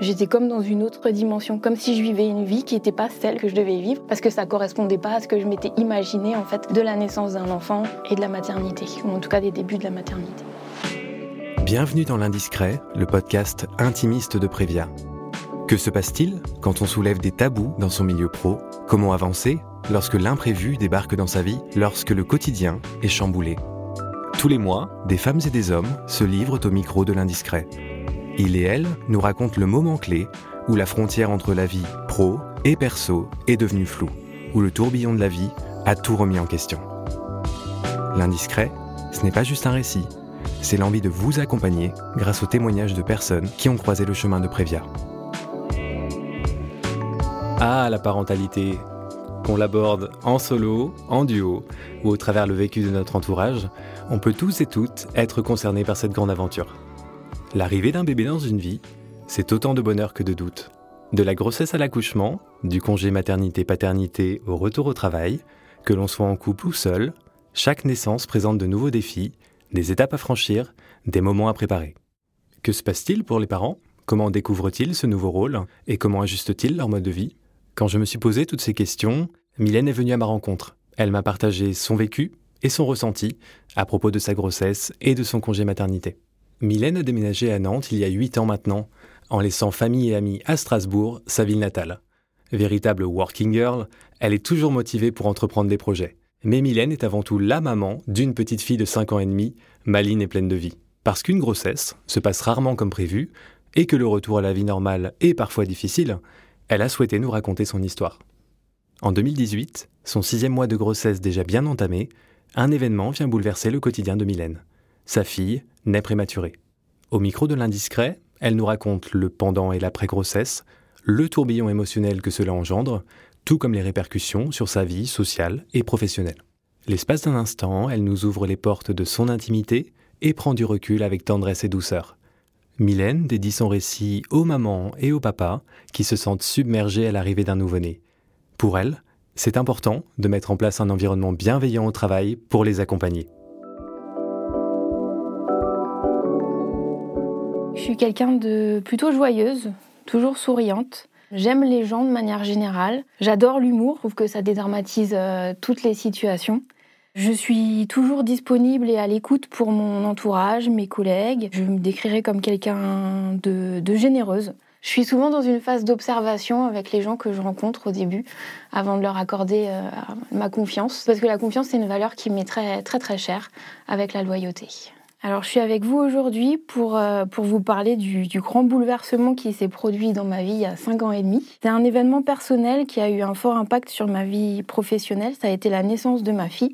J'étais comme dans une autre dimension, comme si je vivais une vie qui n'était pas celle que je devais vivre, parce que ça correspondait pas à ce que je m'étais imaginé en fait de la naissance d'un enfant et de la maternité, ou en tout cas des débuts de la maternité. Bienvenue dans l'Indiscret, le podcast intimiste de Prévia. Que se passe-t-il quand on soulève des tabous dans son milieu pro? Comment avancer lorsque l'imprévu débarque dans sa vie, lorsque le quotidien est chamboulé? Tous les mois, des femmes et des hommes se livrent au micro de l'Indiscret il et elle nous racontent le moment clé où la frontière entre la vie pro et perso est devenue floue, où le tourbillon de la vie a tout remis en question. L'indiscret, ce n'est pas juste un récit, c'est l'envie de vous accompagner grâce aux témoignages de personnes qui ont croisé le chemin de Prévia. Ah, la parentalité Qu'on l'aborde en solo, en duo ou au travers le vécu de notre entourage, on peut tous et toutes être concernés par cette grande aventure. L'arrivée d'un bébé dans une vie, c'est autant de bonheur que de doute. De la grossesse à l'accouchement, du congé maternité-paternité au retour au travail, que l'on soit en couple ou seul, chaque naissance présente de nouveaux défis, des étapes à franchir, des moments à préparer. Que se passe-t-il pour les parents? Comment découvrent-ils ce nouveau rôle? Et comment ajustent-ils leur mode de vie? Quand je me suis posé toutes ces questions, Mylène est venue à ma rencontre. Elle m'a partagé son vécu et son ressenti à propos de sa grossesse et de son congé maternité. Mylène a déménagé à Nantes il y a 8 ans maintenant, en laissant famille et amis à Strasbourg, sa ville natale. Véritable working girl, elle est toujours motivée pour entreprendre des projets. Mais Mylène est avant tout la maman d'une petite fille de 5 ans et demi, maline et pleine de vie. Parce qu'une grossesse se passe rarement comme prévu, et que le retour à la vie normale est parfois difficile, elle a souhaité nous raconter son histoire. En 2018, son sixième mois de grossesse déjà bien entamé, un événement vient bouleverser le quotidien de Mylène. Sa fille naît prématurée. Au micro de l'indiscret, elle nous raconte le pendant et l'après-grossesse, le tourbillon émotionnel que cela engendre, tout comme les répercussions sur sa vie sociale et professionnelle. L'espace d'un instant, elle nous ouvre les portes de son intimité et prend du recul avec tendresse et douceur. Mylène dédie son récit aux mamans et aux papas qui se sentent submergés à l'arrivée d'un nouveau-né. Pour elle, c'est important de mettre en place un environnement bienveillant au travail pour les accompagner. Suis quelqu'un de plutôt joyeuse, toujours souriante. J'aime les gens de manière générale. J'adore l'humour, je trouve que ça dédramatise euh, toutes les situations. Je suis toujours disponible et à l'écoute pour mon entourage, mes collègues. Je me décrirais comme quelqu'un de, généreuse. Je suis souvent dans une phase d'observation avec les gens que je rencontre au début, avant de leur accorder euh, ma confiance. Parce que la confiance, c'est une valeur qui m'est très très très chère avec la loyauté. Alors, je suis avec vous aujourd'hui pour, euh, pour vous parler du, grand bouleversement qui s'est produit dans ma vie il y a cinq ans et demi. C'est un événement personnel qui a eu un fort impact sur ma vie professionnelle. Ça a été la naissance de ma fille,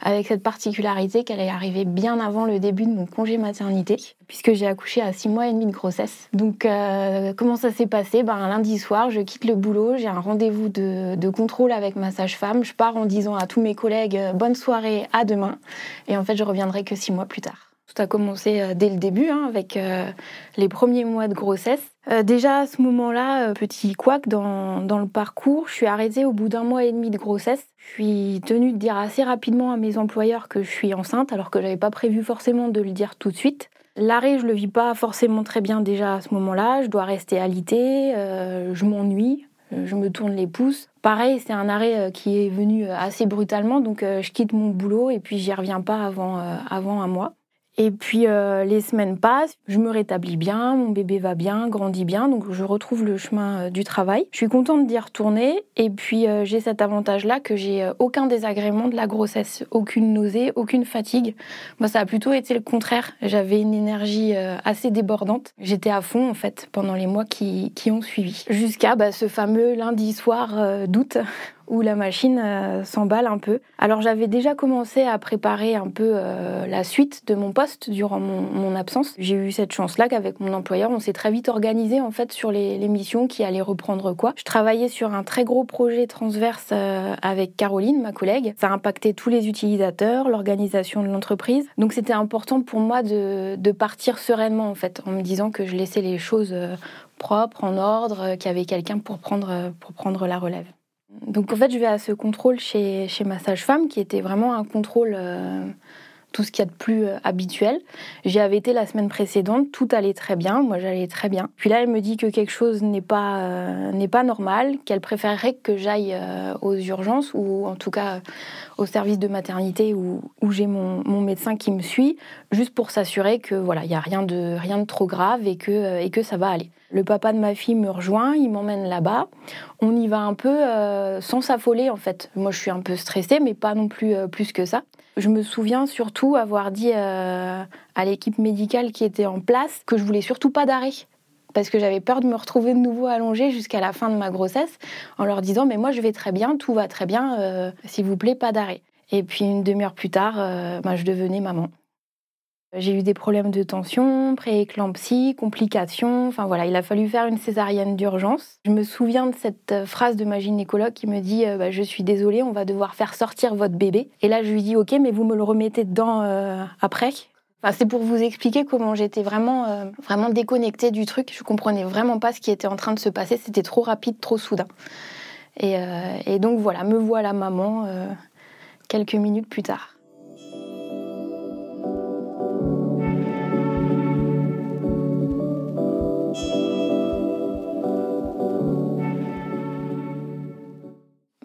avec cette particularité qu'elle est arrivée bien avant le début de mon congé maternité, puisque j'ai accouché à six mois et demi de grossesse. Donc, euh, comment ça s'est passé? Ben, Lundi soir, je quitte le boulot, j'ai un rendez-vous de, contrôle avec ma sage-femme. Je pars en disant à tous mes collègues euh, bonne soirée, à demain. Et en fait, je reviendrai que six mois plus tard. Tout a commencé euh, dès le début, hein, avec euh, les premiers mois de grossesse. Euh, déjà à ce moment-là, petit couac dans, dans, le parcours, je suis arrêtée au bout d'un mois et demi de grossesse. Je suis tenue de dire assez rapidement à mes employeurs que je suis enceinte, alors que je n'avais pas prévu forcément de le dire tout de suite. L'arrêt, je le vis pas forcément très bien déjà à ce moment-là. Je dois rester alitée, je m'ennuie, je me tourne les pouces. Pareil, c'est un arrêt qui est venu assez brutalement, donc je quitte mon boulot et puis j'y reviens pas avant, avant un mois. Et puis euh, les semaines passent, je me rétablis bien, mon bébé va bien, grandit bien, donc je retrouve le chemin euh, du travail. Je suis contente d'y retourner et puis euh, j'ai cet avantage-là que j'ai aucun désagrément de la grossesse, aucune nausée, aucune fatigue. Moi, ça a plutôt été le contraire. J'avais une énergie assez débordante. J'étais à fond en fait pendant les mois qui, qui ont suivi. Jusqu'à bah, ce fameux lundi soir d'août où la machine euh, s'emballe un peu. Alors j'avais déjà commencé à préparer un peu euh, la suite de mon poste durant mon, absence. J'ai eu cette chance-là qu'avec mon employeur, on s'est très vite organisé en fait sur les, missions qui allaient reprendre quoi. Je travaillais sur un très gros projet transverse euh, avec Caroline, ma collègue. Ça impactait tous les utilisateurs, l'organisation de l'entreprise. Donc c'était important pour moi de, de, partir sereinement en fait, en me disant que je laissais les choses propres, en ordre, qu'il y avait quelqu'un pour prendre, pour prendre la relève. Donc en fait, je vais à ce contrôle chez, chez ma sage-femme, qui était vraiment un contrôle euh, tout ce qu'il y a de plus euh, habituel. J'y avais été la semaine précédente, tout allait très bien, moi j'allais très bien. Puis là, elle me dit que quelque chose n'est pas, euh, pas normal, qu'elle préférerait que j'aille euh, aux urgences ou en tout cas au service de maternité où, où j'ai mon, mon, médecin qui me suit, juste pour s'assurer que voilà, il n'y a rien de, rien de trop grave et que, et que ça va aller. Le papa de ma fille me rejoint, il m'emmène là-bas. On y va un peu sans s'affoler en fait. Moi je suis un peu stressée, mais pas non plus plus que ça. Je me souviens surtout avoir dit euh, à l'équipe médicale qui était en place que je voulais surtout pas d'arrêt parce que j'avais peur de me retrouver de nouveau allongée jusqu'à la fin de ma grossesse en leur disant mais moi je vais très bien, tout va très bien, euh, s'il vous plaît pas d'arrêt. Et puis une demi-heure plus tard, euh, bah, je devenais maman. J'ai eu des problèmes de tension, prééclampsie, complications. Enfin voilà, il a fallu faire une césarienne d'urgence. Je me souviens de cette euh, phrase de ma gynécologue qui me dit euh, bah, Je suis désolée, on va devoir faire sortir votre bébé. Et là, je lui dis Ok, mais vous me le remettez dedans euh, après Enfin, c'est pour vous expliquer comment j'étais vraiment, vraiment déconnectée du truc. Je comprenais vraiment pas ce qui était en train de se passer. C'était trop rapide, trop soudain. Et, et, donc voilà, me voilà maman quelques minutes plus tard.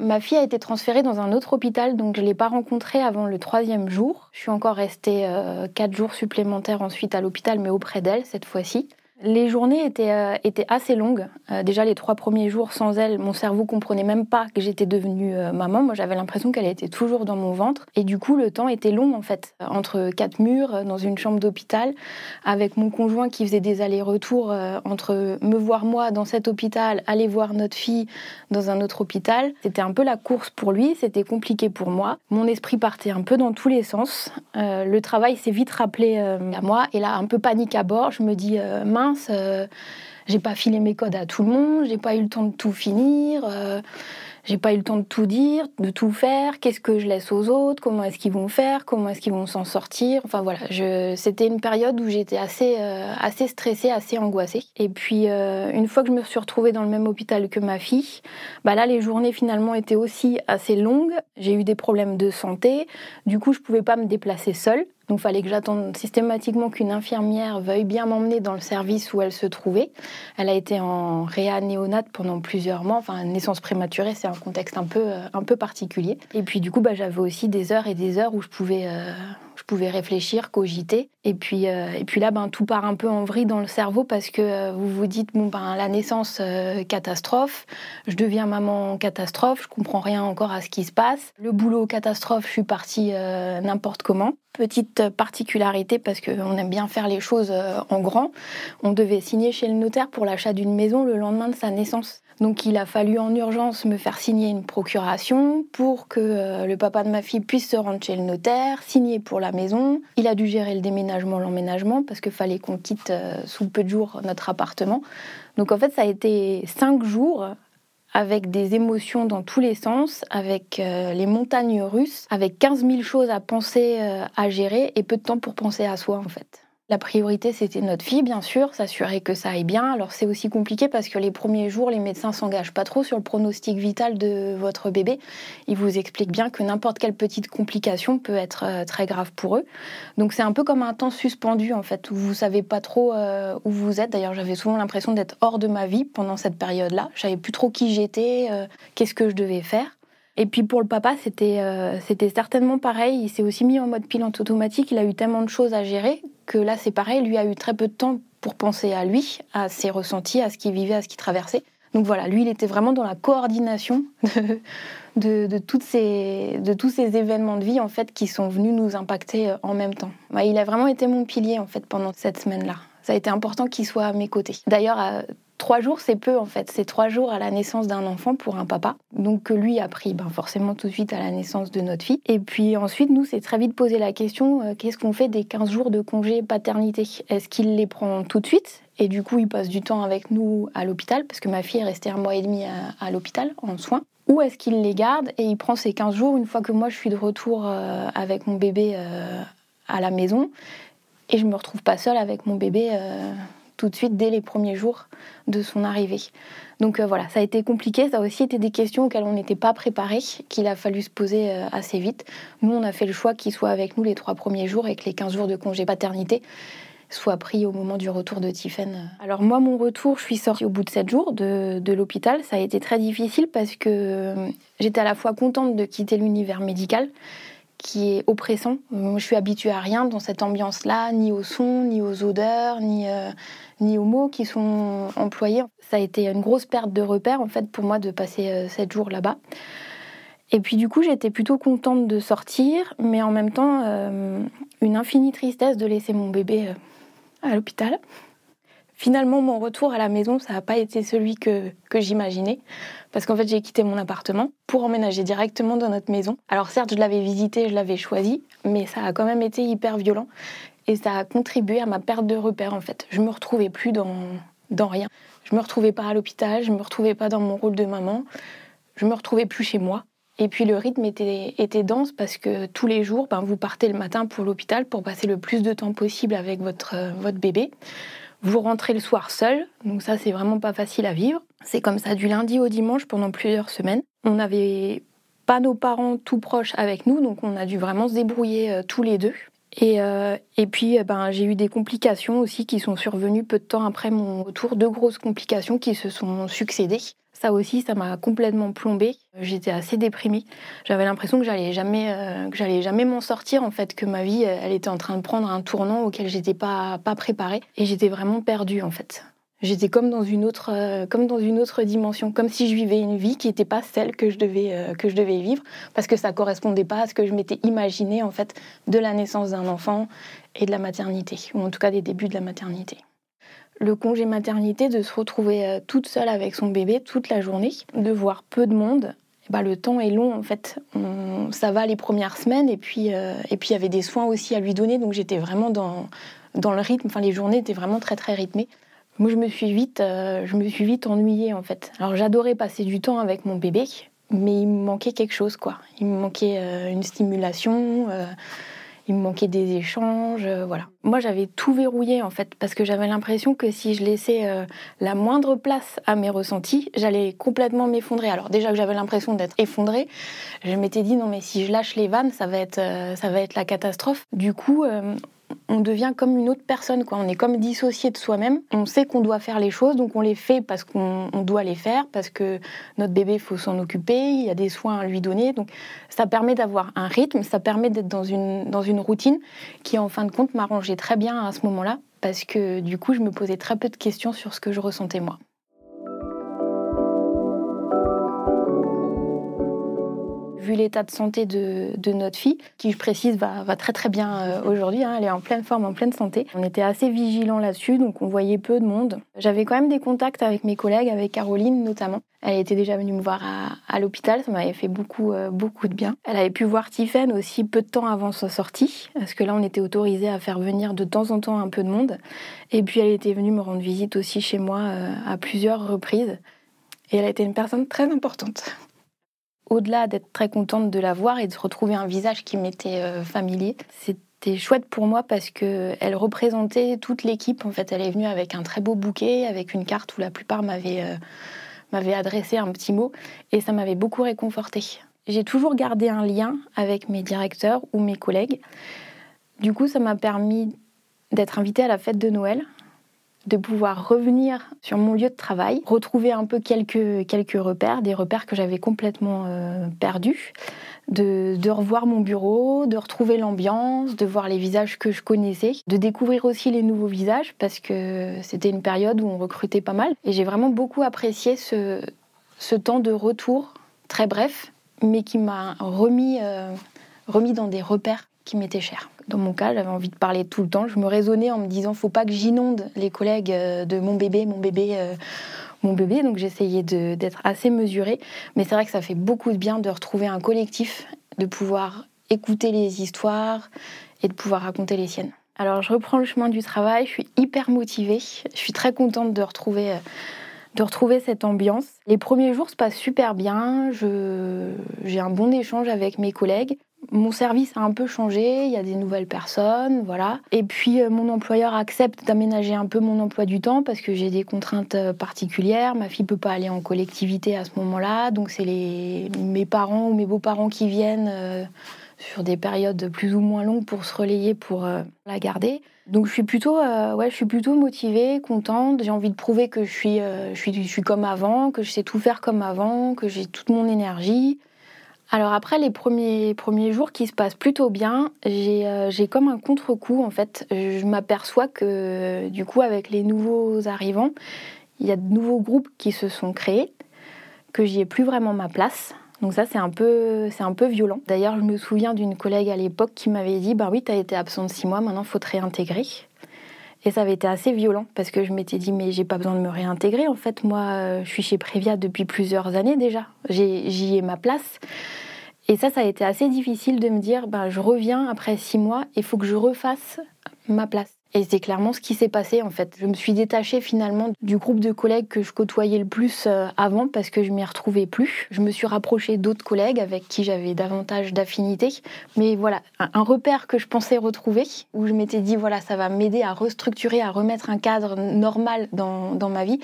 Ma fille a été transférée dans un autre hôpital, donc je ne l'ai pas rencontrée avant le troisième jour. Je suis encore restée euh, quatre jours supplémentaires ensuite à l'hôpital, mais auprès d'elle cette fois-ci. Les journées étaient, euh, étaient assez longues. Euh, déjà, les trois premiers jours sans elle, mon cerveau comprenait même pas que j'étais devenue euh, maman. Moi, j'avais l'impression qu'elle était toujours dans mon ventre. Et du coup, le temps était long, en fait. Entre quatre murs, dans une chambre d'hôpital, avec mon conjoint qui faisait des allers-retours entre me voir moi dans cet hôpital, aller voir notre fille dans un autre hôpital. C'était un peu la course pour lui, c'était compliqué pour moi. Mon esprit partait un peu dans tous les sens. le travail s'est vite rappelé à moi. Et là, un peu panique à bord, je me dis, mince, euh, j'ai pas filé mes codes à tout le monde, j'ai pas eu le temps de tout finir, euh, j'ai pas eu le temps de tout dire, de tout faire. Qu'est-ce que je laisse aux autres Comment est-ce qu'ils vont faire Comment est-ce qu'ils vont s'en sortir Enfin voilà, c'était une période où j'étais assez, euh, assez stressée, assez angoissée. Et puis une fois que je me suis retrouvée dans le même hôpital que ma fille, bah là les journées finalement étaient aussi assez longues. J'ai eu des problèmes de santé, du coup je pouvais pas me déplacer seule. Donc il fallait que j'attende systématiquement qu'une infirmière veuille bien m'emmener dans le service où elle se trouvait. Elle a été en réa néonate pendant plusieurs mois. Enfin, naissance prématurée, c'est un contexte un peu, euh, particulier. Et puis du coup, bah, j'avais aussi des heures et des heures où je pouvais, euh, je pouvais réfléchir, cogiter. Et puis, euh, et puis là, ben, tout part un peu en vrille dans le cerveau parce que euh, vous vous dites, bon, ben, la naissance, euh, catastrophe, je deviens maman catastrophe, je comprends rien encore à ce qui se passe. Le boulot catastrophe, je suis partie n'importe comment. Petite particularité parce qu'on aime bien faire les choses en grand. On devait signer chez le notaire pour l'achat d'une maison le lendemain de sa naissance. Donc il a fallu en urgence me faire signer une procuration pour que le papa de ma fille puisse se rendre chez le notaire, signer pour la maison. Il a dû gérer le déménagement, l'emménagement, parce qu'il fallait qu'on quitte euh, sous peu de jours notre appartement. Donc en fait ça a été cinq jours avec des émotions dans tous les sens, avec euh, les montagnes russes, avec 15 000 choses à penser, à gérer et peu de temps pour penser à soi en fait. La priorité, c'était notre fille, bien sûr, s'assurer que ça aille bien. Alors c'est aussi compliqué parce que les premiers jours, les médecins s'engagent pas trop sur le pronostic vital de votre bébé. Ils vous expliquent bien que n'importe quelle petite complication peut être euh, très grave pour eux. Donc c'est un peu comme un temps suspendu en fait, où vous savez pas trop euh, où vous êtes. D'ailleurs, j'avais souvent l'impression d'être hors de ma vie pendant cette période-là. Je savais plus trop qui j'étais, euh, qu'est-ce que je devais faire. Et puis pour le papa, c'était c'était certainement pareil. Il s'est aussi mis en mode pilote automatique. Il a eu tellement de choses à gérer que là, c'est pareil, lui a eu très peu de temps pour penser à lui, à ses ressentis, à ce qu'il vivait, à ce qu'il traversait. Donc voilà, lui, il était vraiment dans la coordination de, de, toutes ces, de tous ces événements de vie en fait qui sont venus nous impacter euh, en même temps. Il a vraiment été mon pilier en fait pendant cette semaine-là. Ça a été important qu'il soit à mes côtés. D'ailleurs, Trois jours, c'est peu en fait. C'est trois jours à la naissance d'un enfant pour un papa. Donc que lui a pris ben, forcément tout de suite à la naissance de notre fille. Et puis ensuite, nous, c'est très vite posé la question, euh, qu'est-ce qu'on fait des 15 jours de congé paternité? Est-ce qu'il les prend tout de suite? Et du coup, il passe du temps avec nous à l'hôpital, parce que ma fille est restée un mois et demi à, l'hôpital en soins. Ou est-ce qu'il les garde? Et il prend ses 15 jours une fois que moi je suis de retour euh, avec mon bébé euh, à la maison et je me retrouve pas seule avec mon bébé tout de suite dès les premiers jours de son arrivée. Donc euh, voilà, ça a été compliqué, ça a aussi été des questions auxquelles on n'était pas préparé, qu'il a fallu se poser euh, assez vite. Nous, on a fait le choix qu'il soit avec nous les trois premiers jours et que les 15 jours de congé paternité soient pris au moment du retour de Tiffen. Alors moi, mon retour, je suis sortie au bout de 7 jours de, de l'hôpital. Ça a été très difficile parce que euh, j'étais à la fois contente de quitter l'univers médical, qui est oppressant. Je suis habituée à rien dans cette ambiance-là, ni aux sons, ni aux odeurs, ni, euh, ni aux mots qui sont employés. Ça a été une grosse perte de repère, en fait, pour moi, de passer euh, sept jours là-bas. Et puis, du coup, j'étais plutôt contente de sortir, mais en même temps, euh, une infinie tristesse de laisser mon bébé à l'hôpital. Finalement, mon retour à la maison, ça n'a pas été celui que, j'imaginais, parce qu'en fait, j'ai quitté mon appartement pour emménager directement dans notre maison. Alors certes, je l'avais visité, je l'avais choisi, mais ça a quand même été hyper violent, et ça a contribué à ma perte de repère, en fait. Je me retrouvais plus dans, rien. Je me retrouvais pas à l'hôpital, je me retrouvais pas dans mon rôle de maman, je me retrouvais plus chez moi. Et puis le rythme était, dense parce que tous les jours, ben, vous partez le matin pour l'hôpital pour passer le plus de temps possible avec votre bébé. Vous rentrez le soir seul, donc ça c'est vraiment pas facile à vivre. C'est comme ça du lundi au dimanche pendant plusieurs semaines. On n'avait pas nos parents tout proches avec nous, donc on a dû vraiment se débrouiller euh, tous les deux. Et, euh, et puis, euh, ben, j'ai eu des complications aussi qui sont survenues peu de temps après mon retour, deux grosses complications qui se sont succédées. Ça aussi, ça m'a complètement plombée. J'étais assez déprimée. J'avais l'impression que j'allais jamais, euh, que j'allais jamais m'en sortir en fait, que ma vie, elle était en train de prendre un tournant auquel j'étais pas pas préparée et j'étais vraiment perdue en fait. J'étais comme dans une autre, euh, comme dans une autre dimension, comme si je vivais une vie qui n'était pas celle que je devais euh, que je devais vivre, parce que ça correspondait pas à ce que je m'étais imaginé en fait de la naissance d'un enfant et de la maternité, ou en tout cas des débuts de la maternité le congé maternité, de se retrouver euh, toute seule avec son bébé toute la journée, de voir peu de monde. Bah, le temps est long en fait. ça va les premières semaines et puis euh, et puis il y avait des soins aussi à lui donner donc j'étais vraiment dans dans le rythme. Enfin les journées étaient vraiment très très rythmées. Moi je me suis vite euh, je me suis vite ennuyée en fait. Alors j'adorais passer du temps avec mon bébé mais il me manquait quelque chose quoi. Il me manquait une stimulation il me manquait des échanges, euh, voilà. Moi, j'avais tout verrouillé en fait, parce que j'avais l'impression que si je laissais euh, la moindre place à mes ressentis, j'allais complètement m'effondrer. Alors déjà que j'avais l'impression d'être effondrée, je m'étais dit non mais si je lâche les vannes, ça va être, euh, ça va être la catastrophe. Du coup, on devient comme une autre personne, quoi. On est comme dissocié de soi-même. On sait qu'on doit faire les choses, donc on les fait parce qu'on doit les faire, parce que notre bébé, faut s'en occuper, il y a des soins à lui donner. Donc ça permet d'avoir un rythme, ça permet d'être dans une, dans une routine qui, en fin de compte, m'arrangeait très bien à ce moment-là, parce que du coup, je me posais très peu de questions sur ce que je ressentais moi. Vu l'état de santé de, notre fille, qui je précise va, très très bien euh, aujourd'hui, hein, elle est en pleine forme, en pleine santé. On était assez vigilants là-dessus, donc on voyait peu de monde. J'avais quand même des contacts avec mes collègues, avec Caroline notamment. Elle était déjà venue me voir à, l'hôpital, ça m'avait fait beaucoup, euh, beaucoup de bien. Elle avait pu voir Tiffen aussi peu de temps avant sa sortie, parce que là on était autorisé à faire venir de temps en temps un peu de monde. Et puis elle était venue me rendre visite aussi chez moi euh, à plusieurs reprises. Et elle a été une personne très importante au-delà d'être très contente de la voir et de retrouver un visage qui m'était euh, familier, c'était chouette pour moi parce que elle représentait toute l'équipe. En fait, elle est venue avec un très beau bouquet, avec une carte où la plupart m'avaient euh, adressé un petit mot et ça m'avait beaucoup réconfortée. J'ai toujours gardé un lien avec mes directeurs ou mes collègues. Du coup, ça m'a permis d'être invitée à la fête de Noël de pouvoir revenir sur mon lieu de travail, retrouver un peu quelques, quelques repères, des repères que j'avais complètement euh, perdus, de, revoir mon bureau, de retrouver l'ambiance, de voir les visages que je connaissais, de découvrir aussi les nouveaux visages parce que c'était une période où on recrutait pas mal. Et j'ai vraiment beaucoup apprécié ce, ce temps de retour très bref, mais qui m'a remis, euh, remis dans des repères qui m'étaient chers. Dans mon cas, j'avais envie de parler tout le temps. Je me raisonnais en me disant, faut pas que j'inonde les collègues euh, de mon bébé, mon bébé, euh, mon bébé. Donc j'essayais d'être assez mesurée. Mais c'est vrai que ça fait beaucoup de bien de retrouver un collectif, de pouvoir écouter les histoires et de pouvoir raconter les siennes. Alors je reprends le chemin du travail. Je suis hyper motivée. Je suis très contente de retrouver. Euh, de retrouver cette ambiance. Les premiers jours se passent super bien, j'ai un bon échange avec mes collègues Mon service a un peu changé, il y a des nouvelles personnes, voilà. Et puis euh, mon employeur accepte d'aménager un peu mon emploi du temps parce que j'ai des contraintes euh, particulières. Ma fille peut pas aller en collectivité à ce moment-là, donc c'est les mes parents ou mes beaux-parents qui viennent euh, sur des périodes plus ou moins longues pour se relayer pour la garder. Donc je suis plutôt, ouais, je suis plutôt motivée, contente. J'ai envie de prouver que je suis, je suis, je suis comme avant, que je sais tout faire comme avant, que j'ai toute mon énergie. Alors après les premiers, premiers jours qui se passent plutôt bien, euh, j'ai comme un contre-coup en fait. Je m'aperçois que du coup avec les nouveaux arrivants, il y a de nouveaux groupes qui se sont créés, que j'y ai plus vraiment ma place. Donc ça c'est un peu c'est un peu violent. D'ailleurs je me souviens d'une collègue à l'époque qui m'avait dit bah oui tu as été absente six mois, maintenant faut te réintégrer. Et ça avait été assez violent parce que je m'étais dit mais j'ai pas besoin de me réintégrer en fait moi euh, je suis chez Prévia depuis plusieurs années déjà. J'y ai ma place. Et ça ça a été assez difficile de me dire bah je reviens après six mois, il faut que je refasse ma place. Et c'est clairement ce qui s'est passé en fait. Je me suis détachée finalement du groupe de collègues que je côtoyais le plus euh, avant parce que je m'y retrouvais plus. Je me suis rapprochée d'autres collègues avec qui j'avais davantage d'affinité. Mais voilà, un repère que je pensais retrouver, où je m'étais dit voilà, ça va m'aider à restructurer, à remettre un cadre normal dans, dans ma vie.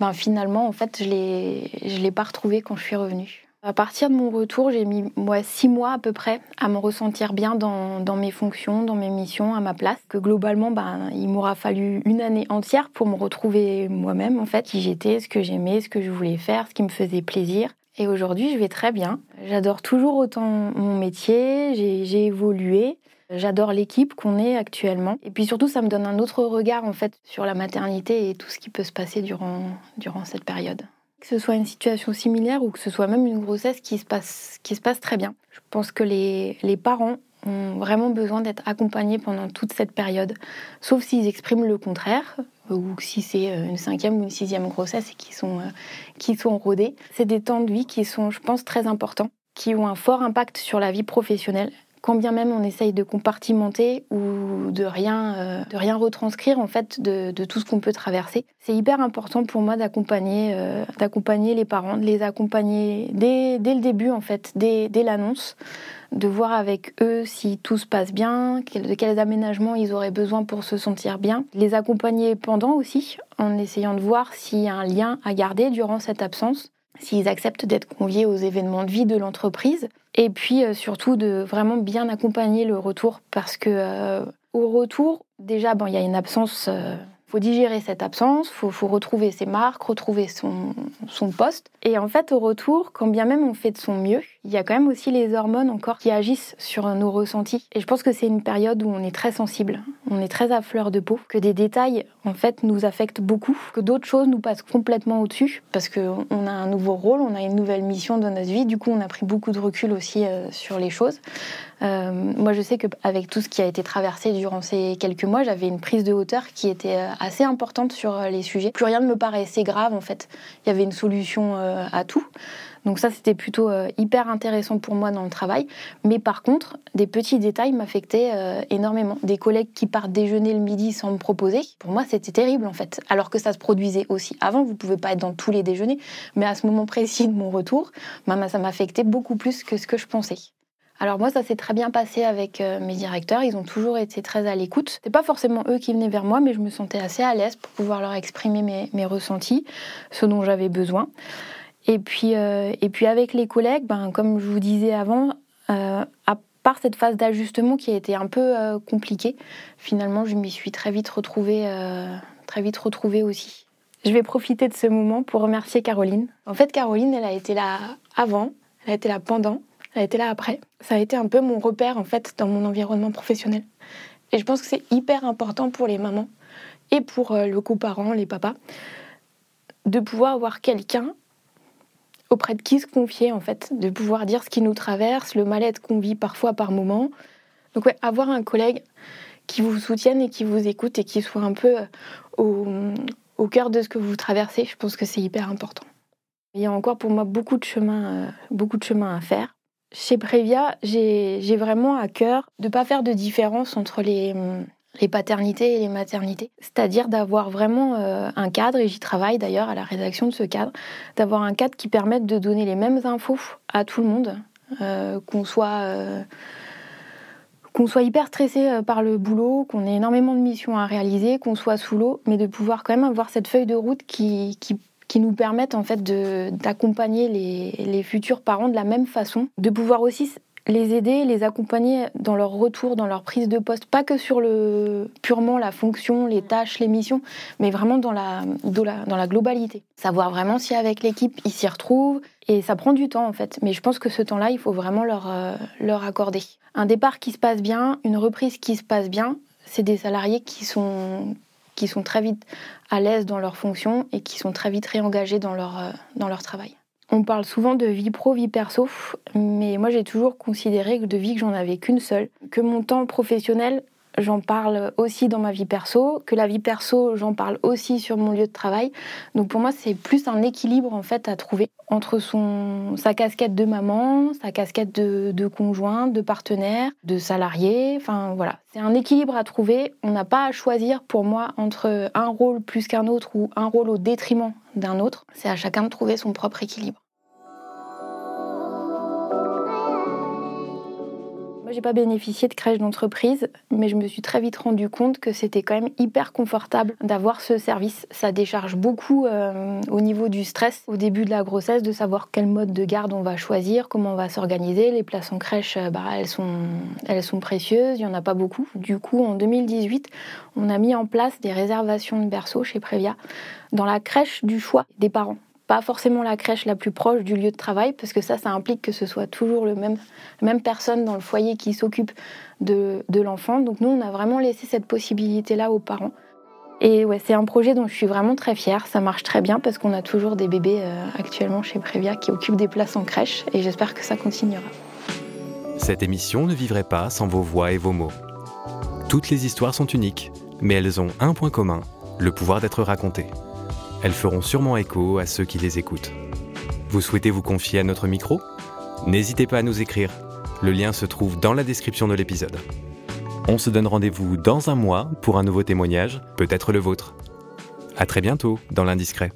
Ben finalement, en fait, je ne l'ai pas retrouvé quand je suis revenue. À partir de mon retour, j'ai mis moi, six mois à peu près à me ressentir bien dans, mes fonctions, dans mes missions, à ma place. Que globalement, ben, il m'aura fallu une année entière pour me retrouver moi-même, en fait, qui j'étais, ce que j'aimais, ce que je voulais faire, ce qui me faisait plaisir. Et aujourd'hui, je vais très bien. J'adore toujours autant mon métier, j'ai évolué. J'adore l'équipe qu'on est actuellement. Et puis surtout, ça me donne un autre regard en fait sur la maternité et tout ce qui peut se passer durant, durant cette période. Que ce soit une situation similaire ou que ce soit même une grossesse qui se passe, qui se passe très bien. Je pense que les, les parents ont vraiment besoin d'être accompagnés pendant toute cette période, sauf s'ils expriment le contraire, ou si c'est euh, une cinquième ou une sixième grossesse et qui sont, euh, sont rodés. C'est des temps de vie qui sont, je pense, très importants, qui ont un fort impact sur la vie professionnelle quand bien même on essaye de compartimenter ou de rien, euh, de rien retranscrire en fait de, tout ce qu'on peut traverser, c'est hyper important pour moi d'accompagner, euh, d'accompagner les parents, de les accompagner dès, le début en fait, dès, l'annonce, de voir avec eux si tout se passe bien, de quels aménagements ils auraient besoin pour se sentir bien, les accompagner pendant aussi, en essayant de voir s'il y a un lien à garder durant cette absence s'ils acceptent d'être conviés aux événements de vie de l'entreprise. Et puis euh, surtout de vraiment bien accompagner le retour parce que euh, au retour, déjà, bon, il y a une absence euh, faut digérer cette absence, faut, faut retrouver ses marques, retrouver son, son poste. Et en fait, au retour, quand bien même on fait de son mieux, il y a quand même aussi les hormones encore qui agissent sur nos ressentis. Et je pense que c'est une période où on est très sensible, on est très à fleur de peau, que des détails en fait nous affectent beaucoup, que d'autres choses nous passent complètement au-dessus parce qu'on a un nouveau rôle, on a une nouvelle mission dans notre vie. Du coup, on a pris beaucoup de recul aussi euh, sur les choses. Euh, moi, je sais qu'avec tout ce qui a été traversé durant ces quelques mois, j'avais une prise de hauteur qui était euh, assez importante sur euh, les sujets. Plus rien ne me paraissait grave, en fait. Il y avait une solution à tout. Donc ça, c'était plutôt hyper intéressant pour moi dans le travail. Mais par contre, des petits détails m'affectaient énormément. Des collègues qui partent déjeuner le midi sans me proposer, pour moi, c'était terrible en fait. Alors que ça se produisait aussi avant, vous pouvez pas être dans tous les déjeuners, mais à ce moment précis de mon retour, bah, ça m'affectait beaucoup plus que ce que je pensais. Alors moi, ça s'est très bien passé avec euh, mes directeurs. Ils ont toujours été très à l'écoute. C'est pas forcément eux qui venaient vers moi, mais je me sentais assez à l'aise pour pouvoir leur exprimer mes, ressentis, ce dont j'avais besoin. Et puis, euh, avec les collègues, ben, comme je vous disais avant, euh, à part cette phase d'ajustement qui a été un peu compliquée, finalement, je m'y suis retrouvée, très vite retrouvée aussi. Je vais profiter de ce moment pour remercier Caroline. En fait, Caroline, elle a été là avant, elle a été là pendant, elle a été là après. Ça a été un peu mon repère en fait dans mon environnement professionnel. Et je pense que c'est hyper important pour les mamans et pour euh, le coparent, les papas, de pouvoir avoir quelqu'un auprès de qui se confier en fait, de pouvoir dire ce qui nous traverse, le mal-être qu'on vit parfois par moment. Donc ouais, avoir un collègue qui vous soutienne et qui vous écoute et qui soit un peu euh, au, au cœur de ce que vous traversez, je pense que c'est hyper important. Il y a encore pour moi beaucoup de chemin, euh, beaucoup de chemin à faire. Chez Prévia, j'ai vraiment à cœur de ne pas faire de différence entre les, paternités et les maternités. C'est-à-dire d'avoir vraiment euh, un cadre, et j'y travaille d'ailleurs à la rédaction de ce cadre, d'avoir un cadre qui permette de donner les mêmes infos à tout le monde, qu'on soit qu'on soit hyper stressé euh, par le boulot, qu'on ait énormément de missions à réaliser, qu'on soit sous l'eau, mais de pouvoir quand même avoir cette feuille de route qui, nous permette en fait d'accompagner les, les futurs parents de la même façon, de pouvoir aussi les aider, les accompagner dans leur retour, dans leur prise de poste, pas que sur le purement la fonction, les tâches, les missions, mais vraiment dans la, dans la globalité. Savoir vraiment si avec l'équipe ils s'y retrouvent et ça prend du temps en fait. Mais je pense que ce temps-là, il faut vraiment leur, euh, leur accorder. Un départ qui se passe bien, une reprise qui se passe bien, c'est des salariés qui sont qui sont très vite à l'aise dans leur fonction et qui sont très vite réengagés dans leur, euh, dans leur travail. On parle souvent de vie pro, vie perso, mais moi j'ai toujours considéré que de vie que j'en avais qu'une seule, que mon temps professionnel, j'en parle aussi dans ma vie perso, que la vie perso, j'en parle aussi sur mon lieu de travail. Donc pour moi, c'est plus un équilibre en fait à trouver entre son sa casquette de maman, sa casquette de, conjoint, de partenaire, de salarié. Enfin voilà, c'est un équilibre à trouver. On n'a pas à choisir pour moi entre un rôle plus qu'un autre ou un rôle au détriment d'un autre. C'est à chacun de trouver son propre équilibre. J'ai pas bénéficié de crèche d'entreprise, mais je me suis très vite rendu compte que c'était quand même hyper confortable d'avoir ce service. Ça décharge beaucoup euh, au niveau du stress au début de la grossesse, de savoir quel mode de garde on va choisir, comment on va s'organiser. Les places en crèche, euh, bah, elles, sont, elles sont précieuses, il y en a pas beaucoup. Du coup, en 2018, on a mis en place des réservations de berceaux chez Prévia dans la crèche du choix des parents pas forcément la crèche la plus proche du lieu de travail, parce que ça, ça implique que ce soit toujours le même, la même personne dans le foyer qui s'occupe de, de l'enfant. Donc nous, on a vraiment laissé cette possibilité-là aux parents. Et c'est un projet dont je suis vraiment très fière. Ça marche très bien parce qu'on a toujours des bébés euh, actuellement chez Prévia qui occupent des places en crèche et j'espère que ça continuera. Cette émission ne vivrait pas sans vos voix et vos mots. Toutes les histoires sont uniques, mais elles ont un point commun, le pouvoir d'être racontées. Elles feront sûrement écho à ceux qui les écoutent. Vous souhaitez vous confier à notre micro? N'hésitez pas à nous écrire. Le lien se trouve dans la description de l'épisode. On se donne rendez-vous dans un mois pour un nouveau témoignage, peut-être le vôtre. À très bientôt dans l'Indiscret.